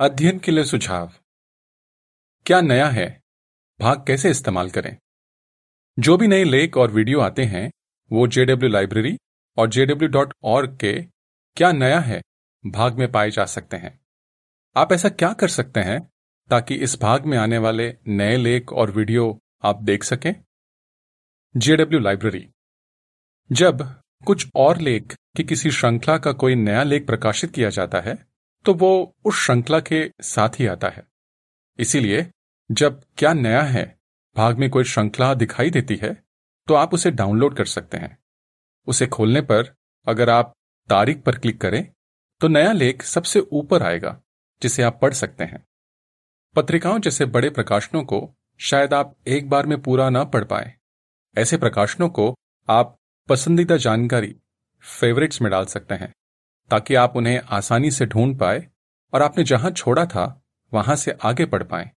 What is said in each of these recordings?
अध्ययन के लिए सुझाव। क्या नया है? भाग कैसे इस्तेमाल करें? जो भी नए लेख और वीडियो आते हैं, वो जेडब्ल्यू लाइब्रेरी और जेडब्ल्यू डॉट ऑर्ग के क्या नया है भाग में पाए जा सकते हैं। आप ऐसा क्या कर सकते हैं ताकि इस भाग में आने वाले नए लेख और वीडियो आप देख सकें? JW library. जब कुछ और लेख की किसी श्रृंखला का कोई नया लेख प्रकाशित किया जाता है तो वो उस श्रृंखला के साथ ही आता है। इसीलिए जब क्या नया है, भाग में कोई श्रृंखला दिखाई देती है तो आप उसे डाउनलोड कर सकते हैं। उसे खोलने पर अगर आप तारीख पर क्लिक करें तो नया लेख सबसे ऊपर आएगा, जिसे आप पढ़ सकते हैं। पत्रिकाओं जैसे बड़े प्रकाशनों को शायद आप एक बार में पूरा ना पढ़ पाए। ऐसे प्रकाशनों को आप पसंदीदा जानकारी फेवरेट्स में डाल सकते हैं। ताकि आप उन्हें आसानी से ढूंढ पाए और आपने जहाँ छोड़ा था, वहाँ से आगे पढ़ पाए।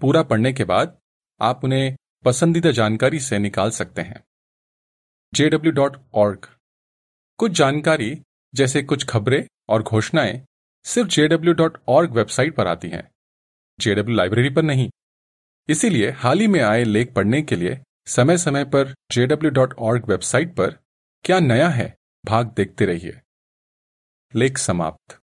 पूरा पढ़ने के बाद आप उन्हें पसंदीदा जानकारी से निकाल सकते हैं। org कुछ जानकारी, जैसे कुछ खबरें और घोषणाएँ, सिर्फ़ org वेबसाइट पर आती हैं। जेडब्ल्यू लाइब्रेरी पर नहीं। इसीलिए हाल ही में आए लेख पढ़ने के लिए समय समय पर org वेबसाइट पर क्या नया है, भाग देखते रहिए। लेख समाप्त।